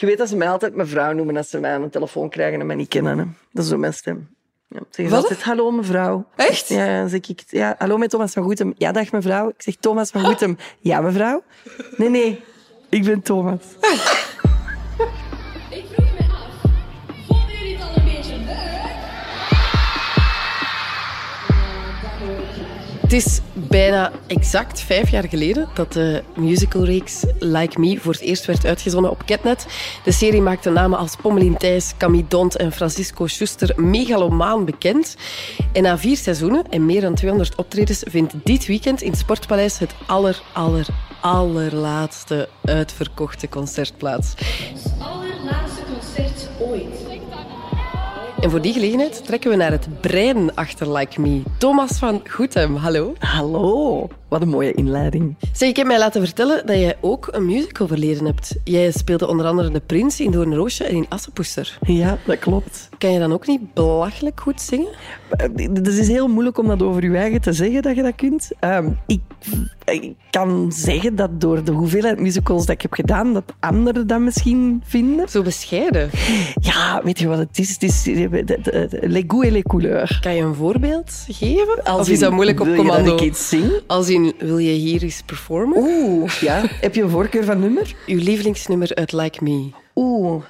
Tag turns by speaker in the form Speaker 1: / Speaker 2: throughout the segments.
Speaker 1: Je weet dat ze mij altijd mevrouw noemen als ze mij aan de telefoon krijgen en mij niet kennen. Hè. Dat is zo mijn stem. Ja, zeggen ze altijd, hallo mevrouw.
Speaker 2: Echt?
Speaker 1: Ja, dan zeg ik, ja, hallo met Thomas van Goetem. Ja, dag mevrouw. Ik zeg Thomas van Goetem. Ja, mevrouw. Nee, nee, ik ben Thomas.
Speaker 3: Het
Speaker 2: is bijna exact vijf jaar geleden dat de musicalreeks Like Me voor het eerst werd uitgezonden op Ketnet. De serie maakte namen als Pommelien Thijs, Camille Dont en Francisco Schuster megalomaan bekend. En na vier seizoenen en meer dan 200 optredens vindt dit weekend in het Sportpaleis het aller, aller, allerlaatste uitverkochte concert plaats.
Speaker 3: Allerlaatste.
Speaker 2: En voor die gelegenheid trekken we naar het brein achter Like Me. Thomas van Goethem, hallo.
Speaker 1: Hallo. Wat een mooie inleiding.
Speaker 2: Zeg, ik heb mij laten vertellen dat jij ook een musical verleden hebt. Jij speelde onder andere de prins in Doornroosje en in Assepoester.
Speaker 1: Ja, dat klopt.
Speaker 2: Kan je dan ook niet belachelijk goed zingen?
Speaker 1: Eh, Het is heel moeilijk om dat over je eigen te zeggen, dat je dat kunt. Ehm, ik, ik kan zeggen dat door de hoeveelheid musicals dat ik heb gedaan, dat anderen dat misschien vinden.
Speaker 2: Zo bescheiden.
Speaker 1: Ja, weet je wat het is? Het is eh, les goûts et les couleurs.
Speaker 2: Kan je een voorbeeld geven?
Speaker 1: Als
Speaker 2: of is dat moeilijk op
Speaker 1: je
Speaker 2: commando? Als in, wil je hier eens performen?
Speaker 1: Oeh, ja. Heb je een voorkeur van nummer?
Speaker 2: Uw lievelingsnummer uit Like Me.
Speaker 1: Oeh,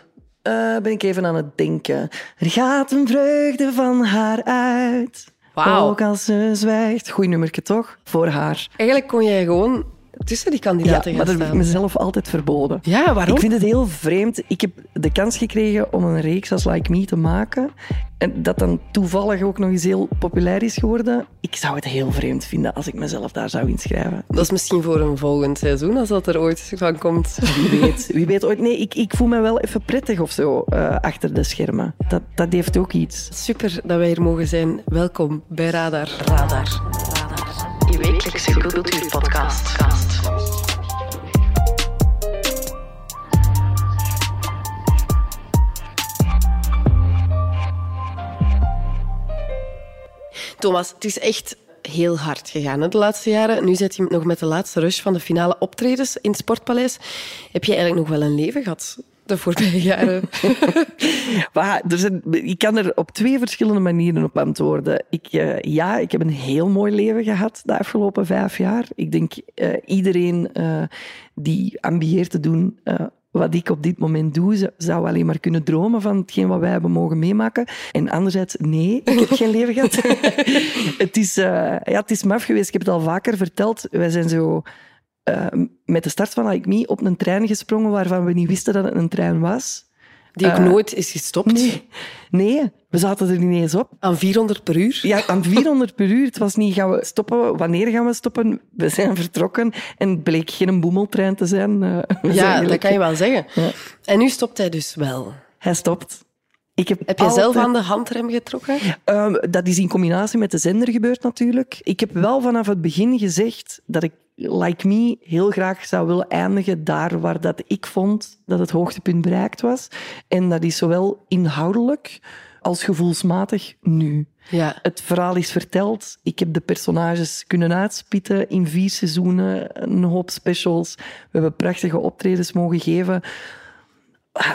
Speaker 1: eh, ben ik even aan het denken. Er gaat een vreugde van haar uit.
Speaker 2: Wauw.
Speaker 1: Ook als ze zwijgt. Goeie nummerke toch? Voor haar.
Speaker 2: Eigenlijk kon jij gewoon tussen die
Speaker 1: Ja,
Speaker 2: kandidaten
Speaker 1: maar
Speaker 2: gaan
Speaker 1: dat heb ik mezelf altijd verboden.
Speaker 2: Ja, waarom?
Speaker 1: Ik vind het heel vreemd. Ik heb de kans gekregen om een reeks als Like Me te maken. En dat dan toevallig ook nog eens heel populair is geworden. Ik zou het heel vreemd vinden als ik mezelf daar zou inschrijven.
Speaker 2: Dat is misschien voor een volgend seizoen, als dat er ooit van komt.
Speaker 1: Wie weet, wie weet ooit. Nee, ik, ik voel me wel even prettig of zo eh, achter de schermen. Dat, dat heeft ook iets.
Speaker 2: Super dat wij hier mogen zijn. Welkom bij Radar. Radar. Radar. Je wekelijkse cultuurpodcast. Thomas, het is echt heel hard gegaan hè, de laatste jaren. Nu zit je nog met de laatste rush van de finale optredens in het Sportpaleis. Heb je eigenlijk nog wel een leven gehad de voorbije jaren?
Speaker 1: Ik kan er op twee verschillende manieren op antwoorden. Ik, eh, ja, ik heb een heel mooi leven gehad de afgelopen vijf jaar. Ik denk uh, iedereen uh, die ambieert te doen wat ik op dit moment doe, zou alleen maar kunnen dromen van hetgeen wat wij hebben mogen meemaken. En anderzijds, nee, ik heb geen leven gehad. het, is, uh, ja, het is maf geweest. Ik heb het al vaker verteld. Wij zijn zo uh, met de start van Like Me op een trein gesprongen waarvan we niet wisten dat het een trein was.
Speaker 2: Die ook uh, nooit is gestopt?
Speaker 1: Nee, nee, we zaten er niet eens op.
Speaker 2: Aan 400 per uur?
Speaker 1: Ja, aan 400 per uur. Het was niet, gaan we stoppen? Wanneer gaan we stoppen? We zijn vertrokken en het bleek geen boemeltrein te zijn. Uh,
Speaker 2: ja, dat kan je wel zeggen. Ja. En nu stopt hij dus wel?
Speaker 1: Hij stopt.
Speaker 2: Ik heb, heb je altijd... zelf aan de handrem getrokken?
Speaker 1: Um, dat is in combinatie met de zender gebeurd natuurlijk. Ik heb wel vanaf het begin gezegd dat ik Like Me heel graag zou willen eindigen daar waar dat ik vond dat het hoogtepunt bereikt was. En dat is zowel inhoudelijk als gevoelsmatig nu.
Speaker 2: Ja.
Speaker 1: Het verhaal is verteld. Ik heb de personages kunnen uitspitten in vier seizoenen, een hoop specials. We hebben prachtige optredens mogen geven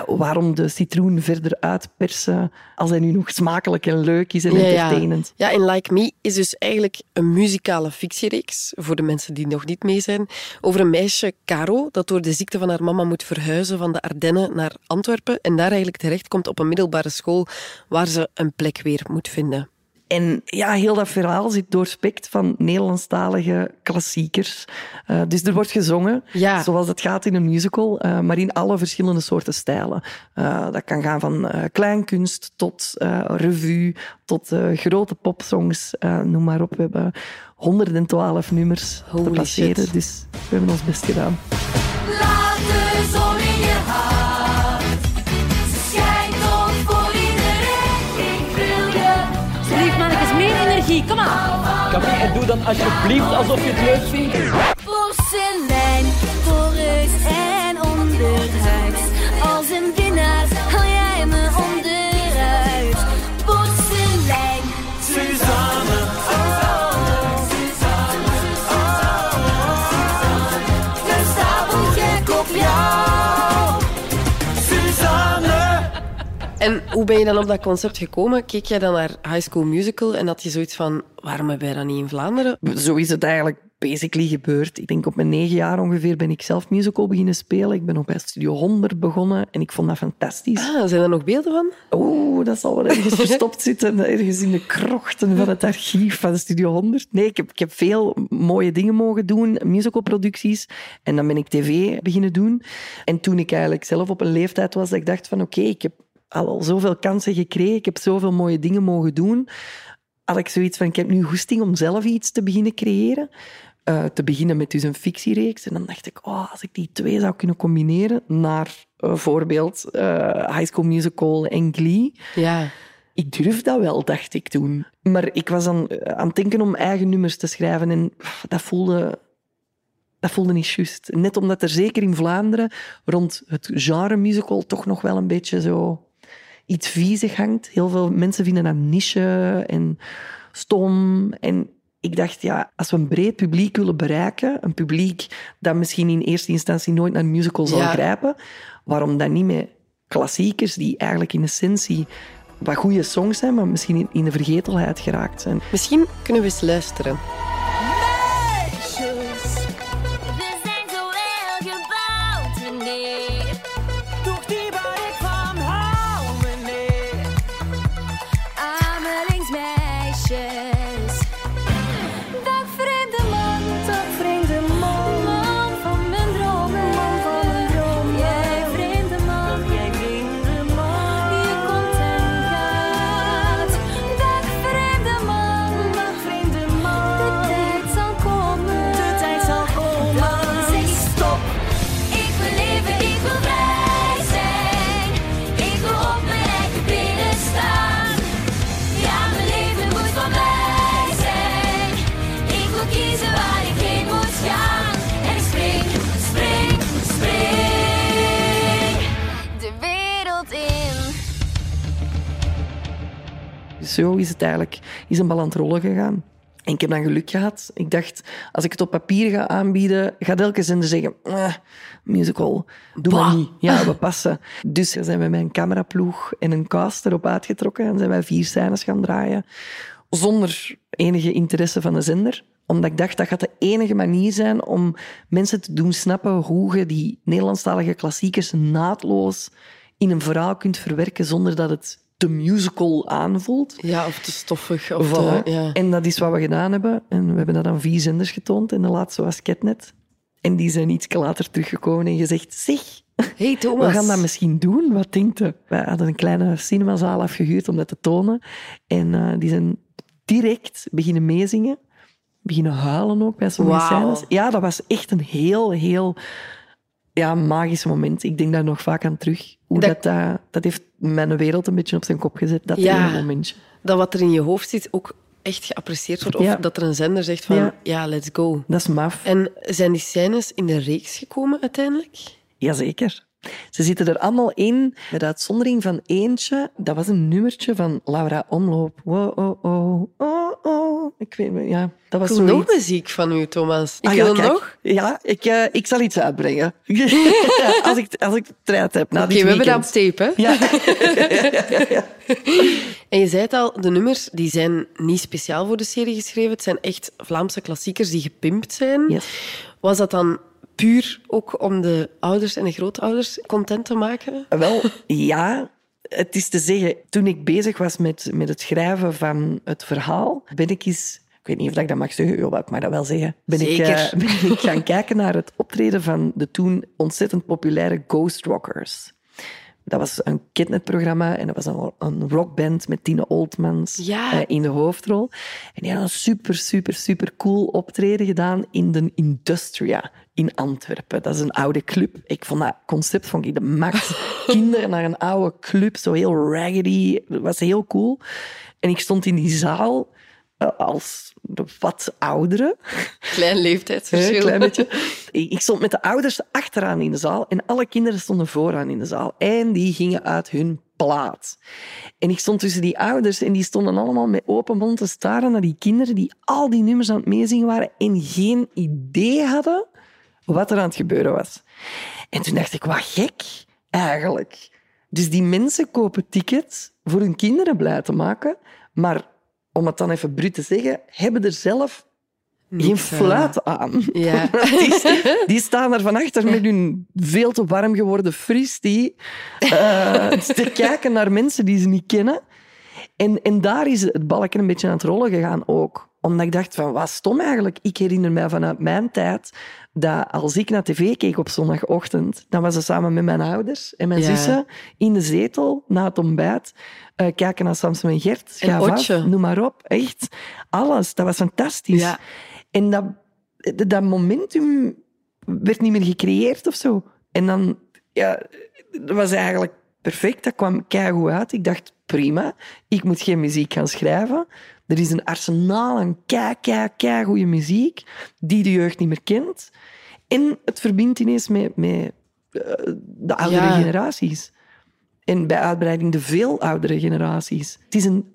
Speaker 1: waarom de citroen verder uitpersen als hij nu nog smakelijk en leuk is en
Speaker 2: ja,
Speaker 1: entertainend.
Speaker 2: Ja. ja, en Like Me is dus eigenlijk een muzikale fictiereeks, voor de mensen die nog niet mee zijn, over een meisje, Caro, dat door de ziekte van haar mama moet verhuizen van de Ardennen naar Antwerpen en daar eigenlijk terechtkomt op een middelbare school waar ze een plek weer moet vinden.
Speaker 1: En ja, heel dat verhaal zit doorspekt van Nederlandstalige klassiekers. Uh, dus er wordt gezongen,
Speaker 2: ja.
Speaker 1: zoals het gaat in een musical, uh, maar in alle verschillende soorten stijlen. Uh, dat kan gaan van kleinkunst tot revue, tot grote popsongs, noem maar op. We hebben 112 nummers
Speaker 2: Holy
Speaker 1: te passeren,
Speaker 2: shit.
Speaker 1: dus we hebben ons best gedaan.
Speaker 4: Doe dan alsjeblieft alsof je het leuk vindt.
Speaker 5: En
Speaker 2: hoe ben je dan op dat concept gekomen? Keek jij dan naar High School Musical en had je zoiets van, waarom hebben wij dat niet in Vlaanderen?
Speaker 1: Zo is het eigenlijk basically gebeurd. Ik denk op mijn negen jaar ongeveer ben ik zelf musical beginnen spelen. Ik ben ook bij Studio 100 begonnen en ik vond dat fantastisch.
Speaker 2: Ah, zijn er nog beelden van?
Speaker 1: Oeh, dat zal wel ergens verstopt zitten, ergens in de krochten van het archief van Studio 100. Nee, ik heb, ik heb veel mooie dingen mogen doen, musicalproducties. En dan ben ik tv beginnen doen. En toen ik eigenlijk zelf op een leeftijd was dat ik dacht van oké, ik heb al zoveel kansen gekregen, ik heb zoveel mooie dingen mogen doen, had ik zoiets van ik heb nu goesting om zelf iets te beginnen creëren. Eh, te beginnen met dus een fictiereeks. En dan dacht ik, oh, als ik die twee zou kunnen combineren naar uh, voorbeeld eh, High School Musical en Glee,
Speaker 2: Ja.
Speaker 1: ik durf dat wel, dacht ik toen. Maar ik was dan eh, aan het denken om eigen nummers te schrijven en pff, dat voelde, dat voelde niet juist. Net omdat er zeker in Vlaanderen rond het genre musical toch nog wel een beetje zo iets viezig hangt. Heel veel mensen vinden dat niche en stom. En ik dacht, ja, als we een breed publiek willen bereiken, een publiek dat misschien in eerste instantie nooit naar een musical zal
Speaker 2: Ja.
Speaker 1: grijpen, waarom dan niet met klassiekers die eigenlijk in essentie wat goede songs zijn, maar misschien in, in de vergetelheid geraakt zijn.
Speaker 2: Misschien kunnen we eens luisteren.
Speaker 5: Zo
Speaker 1: is het eigenlijk, is een bal aan het rollen gegaan. En ik heb dan geluk gehad. Ik dacht, als ik het op papier ga aanbieden, gaat elke zender zeggen, "Eh, musical, doe maar niet. Ja, we passen. Dus zijn we met een cameraploeg en een cast erop uitgetrokken en zijn wij vier scènes gaan draaien. Zonder enige interesse van de zender. Omdat ik dacht, dat gaat de enige manier zijn om mensen te doen snappen hoe je die Nederlandstalige klassiekers naadloos in een verhaal kunt verwerken zonder dat het te musical aanvoelt.
Speaker 2: Ja, of te stoffig. Of
Speaker 1: Voilà.
Speaker 2: te, ja.
Speaker 1: En dat is wat we gedaan hebben. En we hebben dat aan vier zenders getoond. En de laatste was Ketnet. En die zijn iets later teruggekomen en gezegd... Zeg,
Speaker 2: Hey Thomas.
Speaker 1: we gaan dat misschien doen. Wat denkt u? Wij hadden een kleine cinemazaal afgehuurd om dat te tonen. En eh, die zijn direct beginnen meezingen. Beginnen huilen ook bij sommige
Speaker 2: Wauw.
Speaker 1: scènes. Ja, dat was echt een heel, heel ja, magisch moment. Ik denk daar nog vaak aan terug. Hoe
Speaker 2: Dat-
Speaker 1: dat, dat, dat heeft mijn wereld een beetje op zijn kop gezet. Dat
Speaker 2: Ja.
Speaker 1: momentje.
Speaker 2: Dat wat er in je hoofd zit ook echt geapprecieerd wordt. Of
Speaker 1: Ja.
Speaker 2: dat er een zender zegt van,
Speaker 1: Ja.
Speaker 2: ja, let's go.
Speaker 1: Dat is maf.
Speaker 2: En zijn die scènes in de reeks gekomen uiteindelijk?
Speaker 1: Jazeker. Ze zitten er allemaal in, met uitzondering van eentje. Dat was een nummertje van Laura Omloop. Wow, oh, oh, oh, oh. Ik weet niet, ja, dat was
Speaker 2: Ik wil nog
Speaker 1: zoiets.
Speaker 2: muziek van u, Thomas. Ik
Speaker 1: Ah, ja,
Speaker 2: wil
Speaker 1: kijk.
Speaker 2: nog.
Speaker 1: Ja, ik, eh, ik zal iets uitbrengen. als, ik, als ik tijd heb. Na
Speaker 2: Oké, we hebben dat op
Speaker 1: weekend.
Speaker 2: tape, hè?
Speaker 1: Ja.
Speaker 2: En je zei het al, de nummers die zijn niet speciaal voor de serie geschreven. Het zijn echt Vlaamse klassiekers die gepimpt zijn.
Speaker 1: Yes.
Speaker 2: Was dat dan puur ook om de ouders en de grootouders content te maken?
Speaker 1: Wel, ja. Het is te zeggen, toen ik bezig was met, met het schrijven van het verhaal, ben ik eens... Ik weet niet of ik dat mag zeggen, ik mag dat wel zeggen. Ben ik,
Speaker 2: Zeker.
Speaker 1: eh, ben ik gaan kijken naar het optreden van de toen ontzettend populaire Ghost Rockers. Dat was een kidnetprogramma en dat was een, een rockband met Tine Oldmans
Speaker 2: Ja.
Speaker 1: eh, in de hoofdrol. En die hadden een super, super, super cool optreden gedaan in de Industria in Antwerpen. Dat is een oude club. Ik vond dat concept vond ik de max. Kinderen naar een oude club, zo heel raggedy. Dat was heel cool. En ik stond in die zaal eh, als de wat oudere.
Speaker 2: Klein leeftijdsverschil.
Speaker 1: klein beetje. Ik stond met de ouders achteraan in de zaal en alle kinderen stonden vooraan in de zaal. En die gingen uit hun plaat. En ik stond tussen die ouders en die stonden allemaal met open mond te staren naar die kinderen die al die nummers aan het meezingen waren en geen idee hadden wat er aan het gebeuren was. En toen dacht ik, wat gek eigenlijk. Dus die mensen kopen tickets voor hun kinderen blij te maken, maar om het dan even bruut te zeggen, hebben er zelf geen
Speaker 2: Niks aan.
Speaker 1: fluit aan.
Speaker 2: Ja.
Speaker 1: Die, die staan er van achter met hun veel te warm geworden fris die eh, te kijken naar mensen die ze niet kennen. En, en daar is het balken een beetje aan het rollen gegaan ook. Omdat ik dacht van, wat stom eigenlijk. Ik herinner mij vanuit mijn tijd dat als ik naar tv keek op zondagochtend, dan was het samen met mijn ouders en mijn
Speaker 2: Ja.
Speaker 1: zussen in de zetel na het ontbijt. eh, kijken naar Samson en Gert, Schaaf af,
Speaker 2: Otje.
Speaker 1: noem maar op. Echt, alles. Dat was fantastisch.
Speaker 2: Ja.
Speaker 1: En dat, dat momentum werd niet meer gecreëerd of zo. En dan, ja, dat was eigenlijk perfect. Dat kwam keigoed uit. Ik dacht, prima, ik moet geen muziek gaan schrijven. Er is een arsenaal aan kei, kei, kei goede muziek die de jeugd niet meer kent. En het verbindt ineens met, met eh, de oudere
Speaker 2: Ja.
Speaker 1: generaties. En bij uitbreiding de veel oudere generaties. Het is een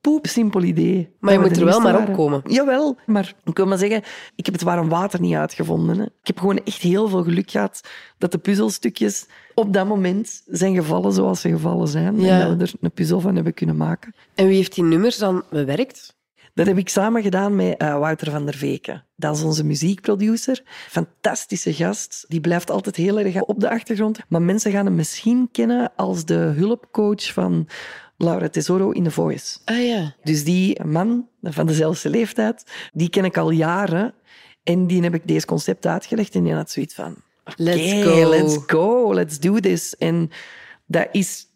Speaker 1: poepsimpel idee.
Speaker 2: Maar je moet er wel maar
Speaker 1: waren.
Speaker 2: opkomen.
Speaker 1: Jawel, maar ik wil maar zeggen, ik heb het warm water niet uitgevonden. Hè. Ik heb gewoon echt heel veel geluk gehad dat de puzzelstukjes op dat moment zijn gevallen zoals ze gevallen zijn.
Speaker 2: Ja.
Speaker 1: En dat we er een puzzel van hebben kunnen maken.
Speaker 2: En wie heeft die nummers dan bewerkt?
Speaker 1: Dat heb ik samen gedaan met eh, Wouter van der Veken. Dat is onze muziekproducer. Fantastische gast. Die blijft altijd heel erg op de achtergrond. Maar mensen gaan hem misschien kennen als de hulpcoach van Laura Tesoro in The Voice.
Speaker 2: Ah ja.
Speaker 1: Dus die man van dezelfde leeftijd, die ken ik al jaren. En die heb ik deze concept uitgelegd en die had zoiets van...
Speaker 2: Let's
Speaker 1: "Oké,
Speaker 2: go."
Speaker 1: let's go, let's do this. En dat is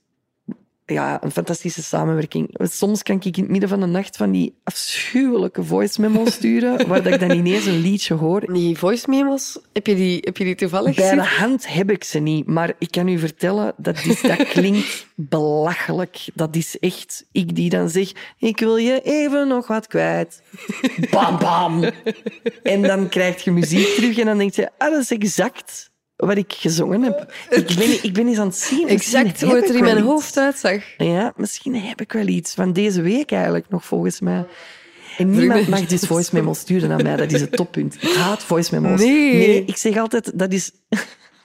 Speaker 1: ja, een fantastische samenwerking. Soms kan ik in het midden van de nacht van die afschuwelijke voice memos sturen, waar dat ik dan ineens een liedje hoor.
Speaker 2: Die voice memos, heb je die, heb je die toevallig
Speaker 1: Bij de hand heb ik ze niet, maar ik kan u vertellen, dat, is, dat klinkt belachelijk. Dat is echt, ik die dan zeg, ik wil je even nog wat kwijt. Bam, bam. En dan krijg je muziek terug en dan denk je, ah, dat is exact wat ik gezongen heb. Ik ben, ik ben eens aan het zien.
Speaker 2: Exact hoe het er in mijn hoofd uitzag.
Speaker 1: Ja, misschien heb ik wel iets. Van deze week eigenlijk nog, volgens mij. En niemand mag dus voice memos sturen naar mij. Dat is het toppunt. Ik haat voice memos.
Speaker 2: Nee.
Speaker 1: ik zeg altijd, dat is...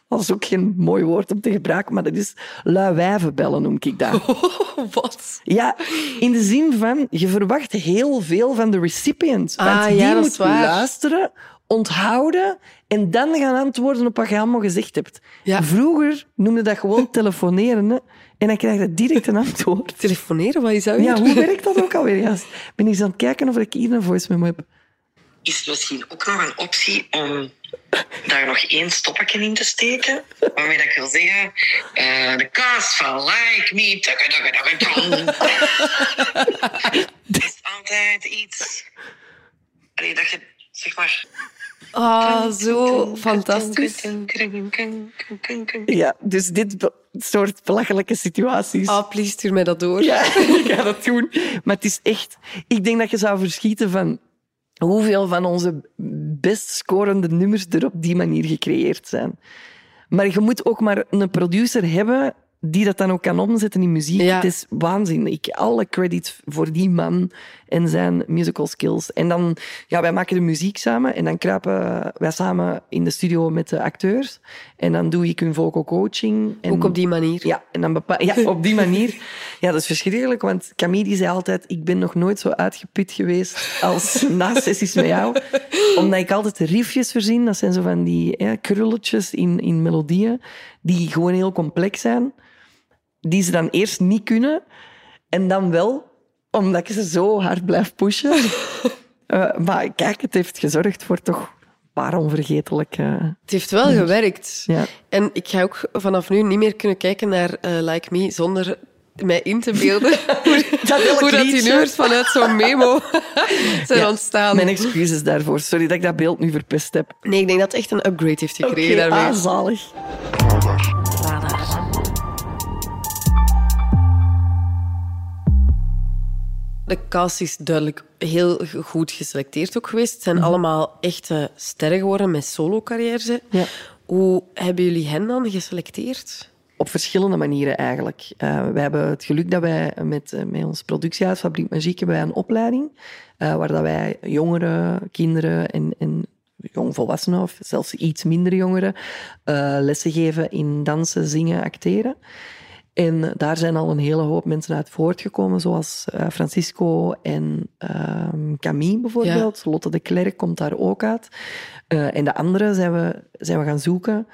Speaker 1: Dat is ook geen mooi woord om te gebruiken, maar dat is lui wijvenbellen, noem ik dat.
Speaker 2: Wat?
Speaker 1: Ja, in de zin van, je verwacht heel veel van de recipient. Want
Speaker 2: Ah,
Speaker 1: die
Speaker 2: ja, dat
Speaker 1: moet luisteren, onthouden en dan gaan antwoorden op wat je allemaal gezegd hebt.
Speaker 2: Ja.
Speaker 1: Vroeger noemde dat gewoon telefoneren. Hè? En dan krijg je direct een antwoord.
Speaker 2: Telefoneren, wat is dat
Speaker 1: Ja, hoe werkt dat ook alweer? Ja, ik ben eens aan het kijken of ik hier een voice memo heb.
Speaker 6: is het misschien ook nog een optie om daar nog één stoppetje in te steken. Waarmee dat ik wil zeggen, eh, de kaas van Like Me. tong. is altijd iets. Allee, dat je, zeg maar...
Speaker 2: Ah, zo fantastisch.
Speaker 1: Ja, dus dit soort belachelijke situaties.
Speaker 2: Ah, please, stuur mij dat door.
Speaker 1: Ja, ik ga dat doen. Maar het is echt... Ik denk dat je zou verschieten van hoeveel van onze best scorende nummers er op die manier gecreëerd zijn. Maar je moet ook maar een producer hebben die dat dan ook kan omzetten in muziek.
Speaker 2: Ja.
Speaker 1: Het is waanzin. Ik alle credits voor die man en zijn musical skills. En dan, ja, wij maken de muziek samen en dan kruipen wij samen in de studio met de acteurs. En dan doe ik hun vocal coaching. En
Speaker 2: Ook op die manier.
Speaker 1: ja, en dan ja, op die manier. Ja, dat is verschrikkelijk, want Camille die zei altijd, ik ben nog nooit zo uitgeput geweest als na sessies met jou. Omdat ik altijd riffjes verzin, dat zijn zo van die ja, krulletjes in, in melodieën, die gewoon heel complex zijn, die ze dan eerst niet kunnen, en dan wel, omdat ik ze zo hard blijf pushen. Eh, maar kijk, het heeft gezorgd voor toch een paar onvergetelijke...
Speaker 2: Het heeft wel gewerkt.
Speaker 1: Ja.
Speaker 2: En ik ga ook vanaf nu niet meer kunnen kijken naar eh, Like Me zonder mij in te beelden hoe
Speaker 1: Dat
Speaker 2: hoe dat die nummers vanuit zo'n memo zijn
Speaker 1: Ja,
Speaker 2: ontstaan.
Speaker 1: Mijn excuses daarvoor. Sorry dat ik dat beeld nu verpest heb.
Speaker 2: Nee, ik denk dat het echt een upgrade heeft gekregen
Speaker 1: Oké,
Speaker 2: daarmee.
Speaker 1: ah, zalig.
Speaker 2: De cast is duidelijk heel goed geselecteerd ook geweest. Het zijn
Speaker 1: Mhm.
Speaker 2: allemaal echte sterren geworden met solo-carrières.
Speaker 1: Ja.
Speaker 2: Hoe hebben jullie hen dan geselecteerd?
Speaker 1: Op verschillende manieren eigenlijk. Eh wij hebben het geluk dat wij met, eh, met ons productiehuis Fabriek Magiek hebben wij een opleiding eh, waar dat wij jongeren, kinderen en, en jongvolwassenen of zelfs iets minder jongeren eh, lessen geven in dansen, zingen, acteren. En daar zijn al een hele hoop mensen uit voortgekomen, zoals eh, Francisco en ehm, Camille bijvoorbeeld. Lotte de Klerk komt daar ook uit. Eh, en de andere zijn we, zijn we gaan zoeken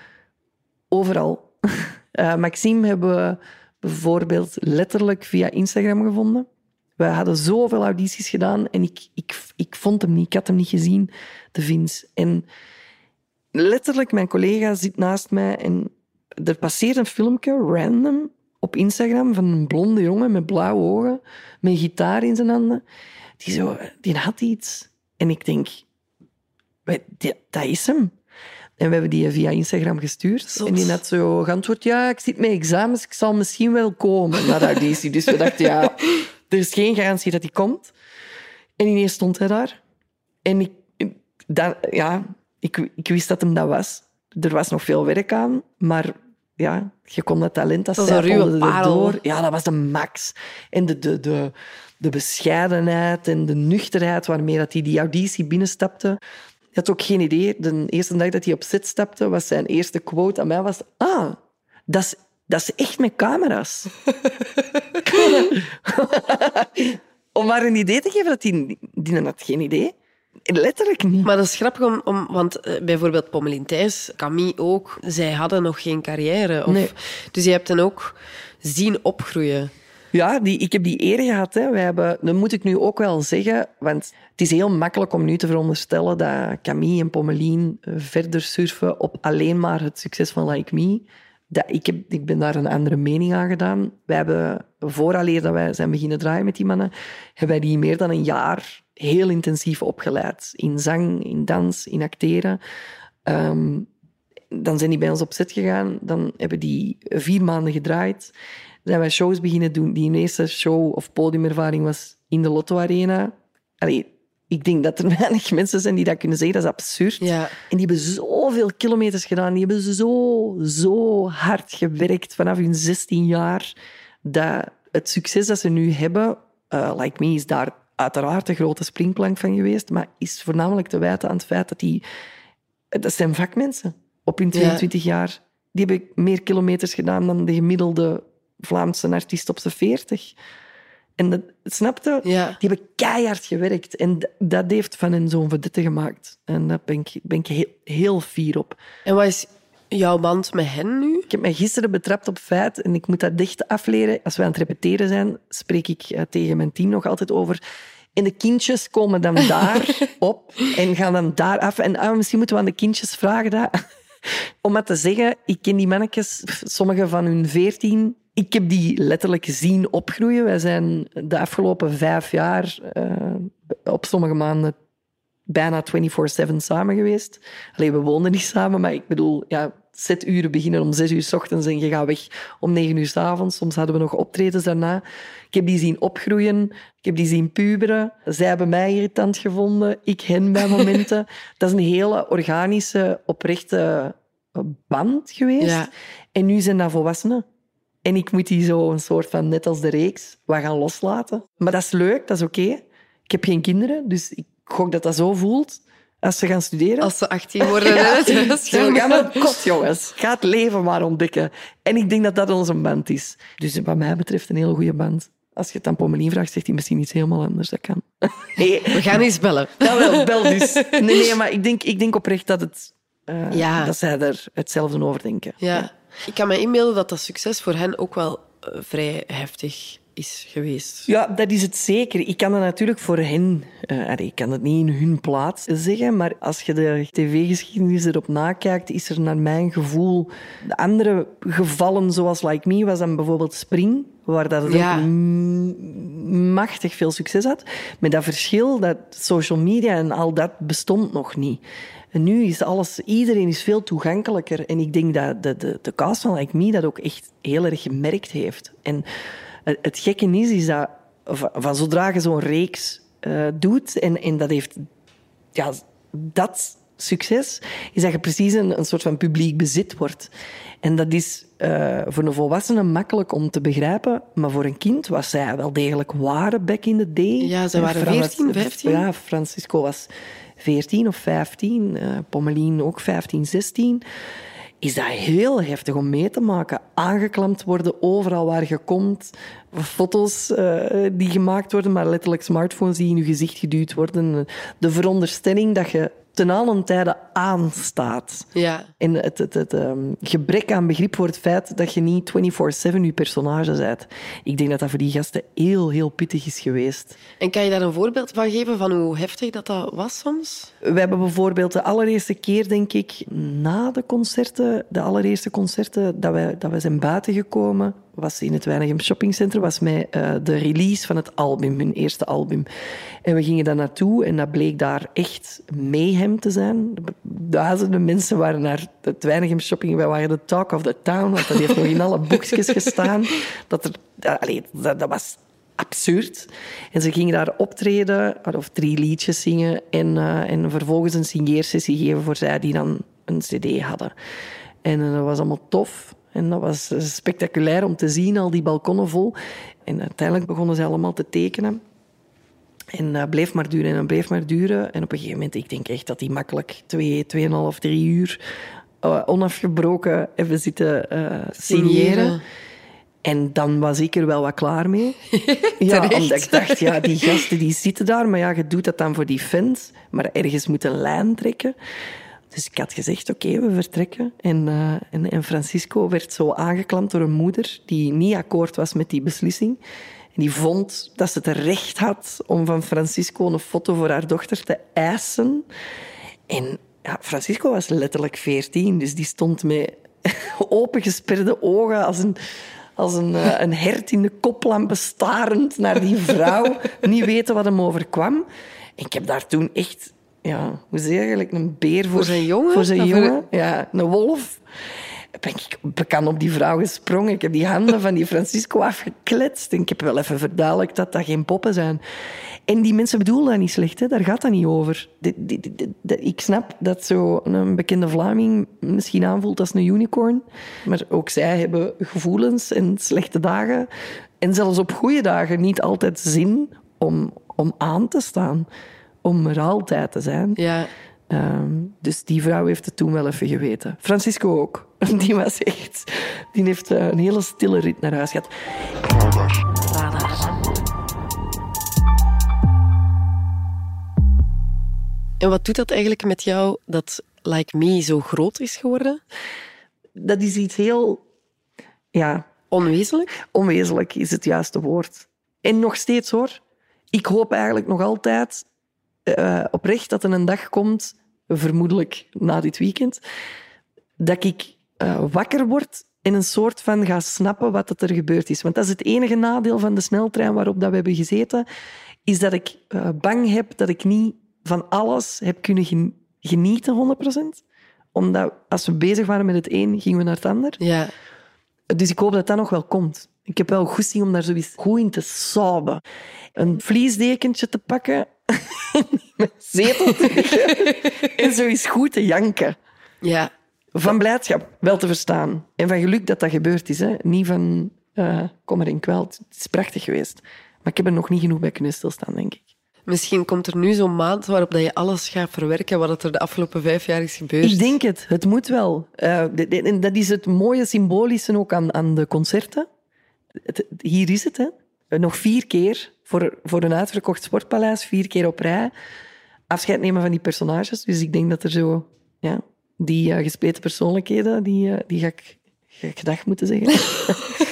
Speaker 1: overal. Eh, Maxime hebben we bijvoorbeeld letterlijk via Instagram gevonden. We hadden zoveel audities gedaan en ik, ik, ik vond hem niet. Ik had hem niet gezien, de Vins. En letterlijk, mijn collega zit naast mij en er passeert een filmpje, random, op Instagram van een blonde jongen met blauwe ogen, met een gitaar in zijn handen. Die, zo, die had iets. En ik denk, "Wij, die- dat is hem. En we hebben die via Instagram gestuurd.
Speaker 2: Zot.
Speaker 1: En die had zo geantwoord, ja, ik zit met examens, ik zal misschien wel komen naar de auditie. Dus we dachten, ja, er is geen garantie dat hij komt. En ineens stond hij daar. En ik, dat, ja, ik, ik wist dat hem dat was. Er was nog veel werk aan, maar ja, je kon dat talent, dat
Speaker 2: Dat was een
Speaker 1: erdoor. Ja, dat was de max. En de, de, de, de bescheidenheid en de nuchterheid waarmee dat hij die auditie binnenstapte. Je had ook geen idee. De eerste dag dat hij op set stapte, was zijn eerste quote aan mij was... Ah, dat is, dat is echt met camera's. Om maar een idee te geven dat hij... Die had geen idee. Letterlijk niet.
Speaker 2: Maar dat is grappig, om, om, want eh, bijvoorbeeld Pommelien Thijs, Camille ook, zij hadden nog geen carrière. Of,
Speaker 1: Nee.
Speaker 2: Dus je hebt hen ook zien opgroeien.
Speaker 1: Ja, die, ik heb die eer gehad. Hè. Wij hebben, dat moet ik nu ook wel zeggen, want het is heel makkelijk om nu te veronderstellen dat Camille en Pommelien eh, verder surfen op alleen maar het succes van Like Me. Dat, ik, heb, ik ben daar een andere mening aan gedaan. Wij hebben, vooraleer dat wij zijn beginnen draaien met die mannen, hebben wij die meer dan een jaar heel intensief opgeleid. In zang, in dans, in acteren. Ehm, dan zijn die bij ons op set gegaan. Dan hebben die vier maanden gedraaid. Dan zijn wij shows beginnen doen. Die eerste show of podiumervaring was in de Lotto Arena. Ik denk dat er weinig mensen zijn die dat kunnen zeggen. Dat is absurd.
Speaker 2: Ja.
Speaker 1: En die hebben zoveel kilometers gedaan. Die hebben zo, zo hard gewerkt vanaf hun 16 jaar. Dat het succes dat ze nu hebben, eh, Like Me is daar uiteraard de grote springplank van geweest, maar is voornamelijk te wijten aan het feit dat die... Dat zijn vakmensen op hun 22 jaar. Die hebben meer kilometers gedaan dan de gemiddelde Vlaamse artiest op zijn 40. En dat, snapte?
Speaker 2: Ja.
Speaker 1: Die hebben keihard gewerkt. En dat heeft van hen zo'n vedette gemaakt. En daar ben ik, ben ik heel, heel fier op.
Speaker 2: En wat is jouw band met hen nu?
Speaker 1: Ik heb mij gisteren betrapt op feit, en ik moet dat dicht afleren. Als we aan het repeteren zijn, spreek ik eh, tegen mijn team nog altijd over. En de kindjes komen dan daar op en gaan dan daar af. En ah, misschien moeten we aan de kindjes vragen dat. Om maar te zeggen, ik ken die mannetjes, sommige van hun veertien. Ik heb die letterlijk zien opgroeien. Wij zijn de afgelopen vijf jaar eh, op sommige maanden bijna 24-7 samen geweest. Alleen we woonden niet samen, maar ik bedoel, ja, seturen beginnen om zes uur s ochtends en je gaat weg om negen uur s avonds. Soms hadden we nog optredens daarna. Ik heb die zien opgroeien, ik heb die zien puberen. Zij hebben mij irritant gevonden, ik hen bij momenten. Dat is een hele organische, oprechte band geweest.
Speaker 2: Ja.
Speaker 1: En nu zijn dat volwassenen. En ik moet die zo een soort van, net als de reeks, wat gaan loslaten. Maar dat is leuk, dat is oké. Ik heb geen kinderen, dus ik gok dat dat zo voelt als ze gaan studeren.
Speaker 2: Als ze 18 worden
Speaker 1: Zo,
Speaker 2: gaan.
Speaker 1: ga maar kot, jongens. Ga het leven maar ontdekken. En ik denk dat dat onze band is. Dus wat mij betreft een hele goede band. Als je het aan Pommelien vraagt, zegt hij misschien iets helemaal anders. Dat kan. Nee,
Speaker 2: We gaan eens bellen.
Speaker 1: dat wel, bel dus. Nee, nee, maar ik denk, ik denk oprecht dat, het, eh,
Speaker 2: Ja.
Speaker 1: dat zij er hetzelfde over denken.
Speaker 2: Ja. Ik kan me inbeelden dat dat succes voor hen ook wel eh, vrij heftig is geweest.
Speaker 1: Ja, dat is het zeker. Ik kan het natuurlijk voor hen, eh, ik kan het niet in hun plaats zeggen, maar als je de tv-geschiedenis erop nakijkt, is er naar mijn gevoel de andere gevallen, zoals Like Me, was dan bijvoorbeeld Spring, waar dat het
Speaker 2: Ja.
Speaker 1: ook machtig veel succes had. Met dat verschil dat social media en al dat bestond nog niet. En nu is alles, iedereen is veel toegankelijker. En ik denk dat de, de, de cast van Like Me dat ook echt heel erg gemerkt heeft. En het, het gekke is, is dat van, van zodra je zo'n reeks eh, doet, en, en dat heeft ja, dat succes, is dat je precies een, een soort van publiek bezit wordt. En dat is eh, voor een volwassene makkelijk om te begrijpen, maar voor een kind was zij wel degelijk waren back in the day.
Speaker 2: Ja, ze
Speaker 1: En
Speaker 2: waren
Speaker 1: Fran-
Speaker 2: 14, 15?
Speaker 1: Ja, Francisco was 14 of 15, eh Pommelien ook 15, 16. is dat heel heftig om mee te maken. Aangeklampt worden overal waar je komt. Foto's eh, die gemaakt worden, maar letterlijk smartphones die in je gezicht geduwd worden. De veronderstelling dat je ten allen tijde aanstaat.
Speaker 2: Ja.
Speaker 1: En het, het, het ehm, gebrek aan begrip voor het feit dat je niet 24-7 je personage bent. Ik denk dat dat voor die gasten heel, heel pittig is geweest.
Speaker 2: En kan je daar een voorbeeld van geven van hoe heftig dat, dat was soms?
Speaker 1: We hebben bijvoorbeeld de allereerste keer, denk ik, na de concerten, de allereerste concerten dat wij, dat wij zijn buiten gekomen, was in het Weinigem Shoppingcentrum, was mij eh, de release van het album, hun eerste album. En we gingen daar naartoe en dat bleek daar echt mayhem te zijn. Duizenden mensen waren naar het Weinigem Shopping, wij waren de talk of the town, want dat heeft nog in alle boekjes gestaan. Dat, er, dat was absurd. En ze gingen daar optreden, of drie liedjes zingen en, eh, en vervolgens een signeersessie geven voor zij die dan een cd hadden. En eh, dat was allemaal tof. En dat was eh, spectaculair om te zien, al die balkonnen vol. En uiteindelijk begonnen ze allemaal te tekenen. En dat bleef maar duren en dat bleef maar duren. En op een gegeven moment, ik denk echt dat die makkelijk twee, tweeënhalf, drie uur eh, onafgebroken hebben zitten eh, signeren. En dan was ik er wel wat klaar mee. ja, omdat ik dacht, ja, die gasten die zitten daar, maar ja, je doet dat dan voor die fans. Maar ergens moet een lijn trekken. Dus ik had gezegd, oké, we vertrekken. En, eh, en, en Francisco werd zo aangeklampt door een moeder die niet akkoord was met die beslissing. En die vond dat ze het recht had om van Francisco een foto voor haar dochter te eisen. En ja, Francisco was letterlijk veertien, dus die stond met opengesperde ogen als een, als een, eh, een hert in de koplampen starend naar die vrouw, niet weten wat hem overkwam. En ik heb daar toen echt, ja, hoe zeg je eigenlijk, een beer voor,
Speaker 2: zijn jongen?
Speaker 1: Voor zijn
Speaker 2: voor-
Speaker 1: jongen, ja, een wolf. Ben ik bekend op die vrouw gesprongen. Ik heb die handen van die Francisco afgekletst. En ik heb wel even verduidelijkt dat dat geen poppen zijn. En die mensen bedoelen dat niet slecht, hè? daar gaat dat niet over. Ik snap dat zo'n bekende Vlaming misschien aanvoelt als een unicorn. Maar ook zij hebben gevoelens en slechte dagen. En zelfs op goede dagen niet altijd zin om, om aan te staan. Om er altijd te zijn.
Speaker 2: Ja.
Speaker 1: Ehm, dus die vrouw heeft het toen wel even geweten. Francisco ook. Die was echt... Die heeft eh, een hele stille rit naar huis gehad.
Speaker 2: En wat doet dat eigenlijk met jou dat Like Me zo groot is geworden?
Speaker 1: Dat is iets heel... Ja,
Speaker 2: Onwezenlijk?
Speaker 1: onwezenlijk is het juiste woord. En nog steeds hoor. Ik hoop eigenlijk nog altijd eh, oprecht dat er een dag komt, vermoedelijk na dit weekend, dat ik eh, wakker word en een soort van ga snappen wat er gebeurd is. Want dat is het enige nadeel van de sneltrein waarop dat we hebben gezeten, is dat ik eh, bang heb dat ik niet van alles heb kunnen gen- genieten, 100%. Omdat als we bezig waren met het een, gingen we naar het ander.
Speaker 2: Ja.
Speaker 1: Dus ik hoop dat dat nog wel komt. Ik heb wel goesting om daar zoiets goed in te sauben. Een vliesdekentje te pakken, met zetel te liggen en zo eens goed te janken.
Speaker 2: Ja.
Speaker 1: Van blijdschap, wel te verstaan. En van geluk dat dat gebeurd is. Hè. Niet van eh kom er in kweld. Het is prachtig geweest. Maar ik heb er nog niet genoeg bij kunnen stilstaan, denk ik.
Speaker 2: Misschien komt er nu zo'n maand waarop dat je alles gaat verwerken wat er de afgelopen vijf jaar is gebeurd.
Speaker 1: Ik denk het. Het moet wel. Eh, en dat is het mooie symbolische ook aan, aan de concerten. Het- hier is het, hè. Nog vier keer voor, voor een uitverkocht sportpaleis, vier keer op rij. Afscheid nemen van die personages. Dus ik denk dat er zo... Ja, die gespleten persoonlijkheden, die, eh, die ga, ik, ga ik gedag moeten zeggen.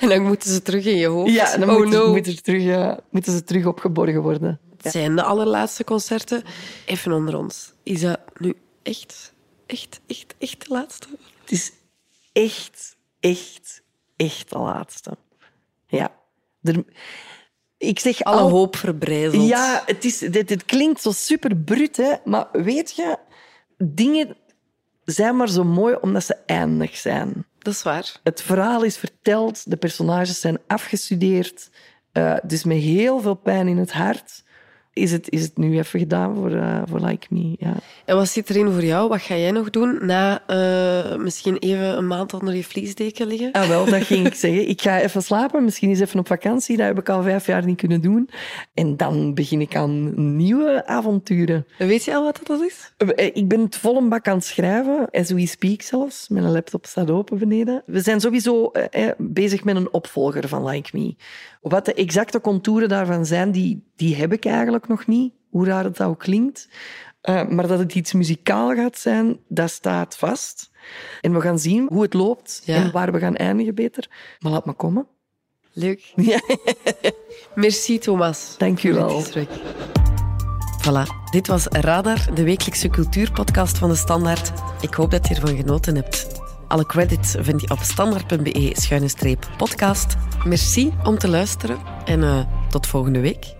Speaker 2: En dan moeten ze terug in je hoofd.
Speaker 1: ja, dan
Speaker 2: oh
Speaker 1: moeten,
Speaker 2: no.
Speaker 1: moeten, ze terug, eh, moeten ze terug opgeborgen worden.
Speaker 2: Het zijn de allerlaatste concerten. Even onder ons. Is dat nu echt, echt, echt, echt de laatste?
Speaker 1: Het is echt, echt, echt de laatste. Ja. Er, ik zeg
Speaker 2: Alle
Speaker 1: al-
Speaker 2: hoop verbrijzeld.
Speaker 1: Ja, het, is, dit, het klinkt zo super bruut, hè, maar weet je, dingen zijn maar zo mooi omdat ze eindig zijn.
Speaker 2: Dat is waar.
Speaker 1: Het verhaal is verteld, de personages zijn afgestudeerd, eh, dus met heel veel pijn in het hart. Is het, is het nu even gedaan voor, eh, voor Like Me. Ja.
Speaker 2: En wat zit erin voor jou? Wat ga jij nog doen na eh, misschien even een maand onder je vliesdeken liggen?
Speaker 1: Ah, wel, dat ging ik zeggen. Ik ga even slapen, misschien eens even op vakantie. Dat heb ik al vijf jaar niet kunnen doen. En dan begin ik aan nieuwe avonturen.
Speaker 2: Weet je al wat dat is?
Speaker 1: Eh, Ik ben het vol een bak aan het schrijven, as we speak zelfs. Mijn laptop staat open beneden. We zijn sowieso eh, bezig met een opvolger van Like Me. Wat de exacte contouren daarvan zijn, die, die heb ik eigenlijk nog niet. Hoe raar het ook klinkt. Eh, maar dat het iets muzikaal gaat zijn, dat staat vast. En we gaan zien hoe het loopt
Speaker 2: Ja.
Speaker 1: en waar we gaan eindigen beter. Maar laat me komen.
Speaker 2: Leuk.
Speaker 1: Ja.
Speaker 2: Merci Thomas.
Speaker 1: Dank je wel.
Speaker 2: Voilà, dit was Radar, de wekelijkse cultuurpodcast van de Standaard. Ik hoop dat je ervan genoten hebt. Alle credits vind je op standaard.be-podcast. Merci om te luisteren en eh, tot volgende week.